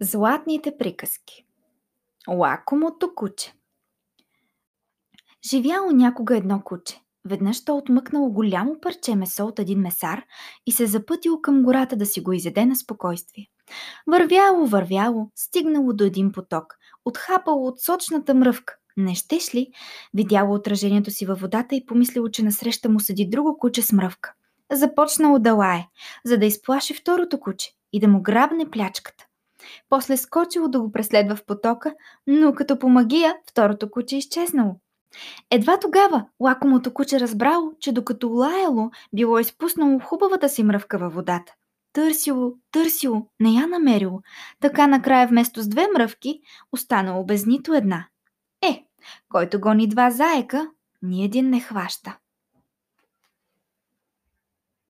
Златните приказки Лакомото куче Живяло някога едно куче. Веднъж то отмъкнало голямо парче месо от един месар и се запътило към гората да си го изеде на спокойствие. Вървяло, вървяло, стигнало до един поток, отхапало от сочната мръвка. Не щеш ли? Видяло отражението си във водата и помислило, че насреща му седи друго куче с мръвка. Започнало да лае, за да изплаши второто куче и да му грабне плячката. После скочило да го преследва в потока, но като по магия второто куче изчезнало. Едва тогава лакомото куче разбрало, че докато лаяло, било изпуснало хубавата си мръвка във водата. Търсило, търсило, не я намерило. Така накрая вместо с две мръвки, останало без нито една. Е, който гони два заека, ни един не хваща.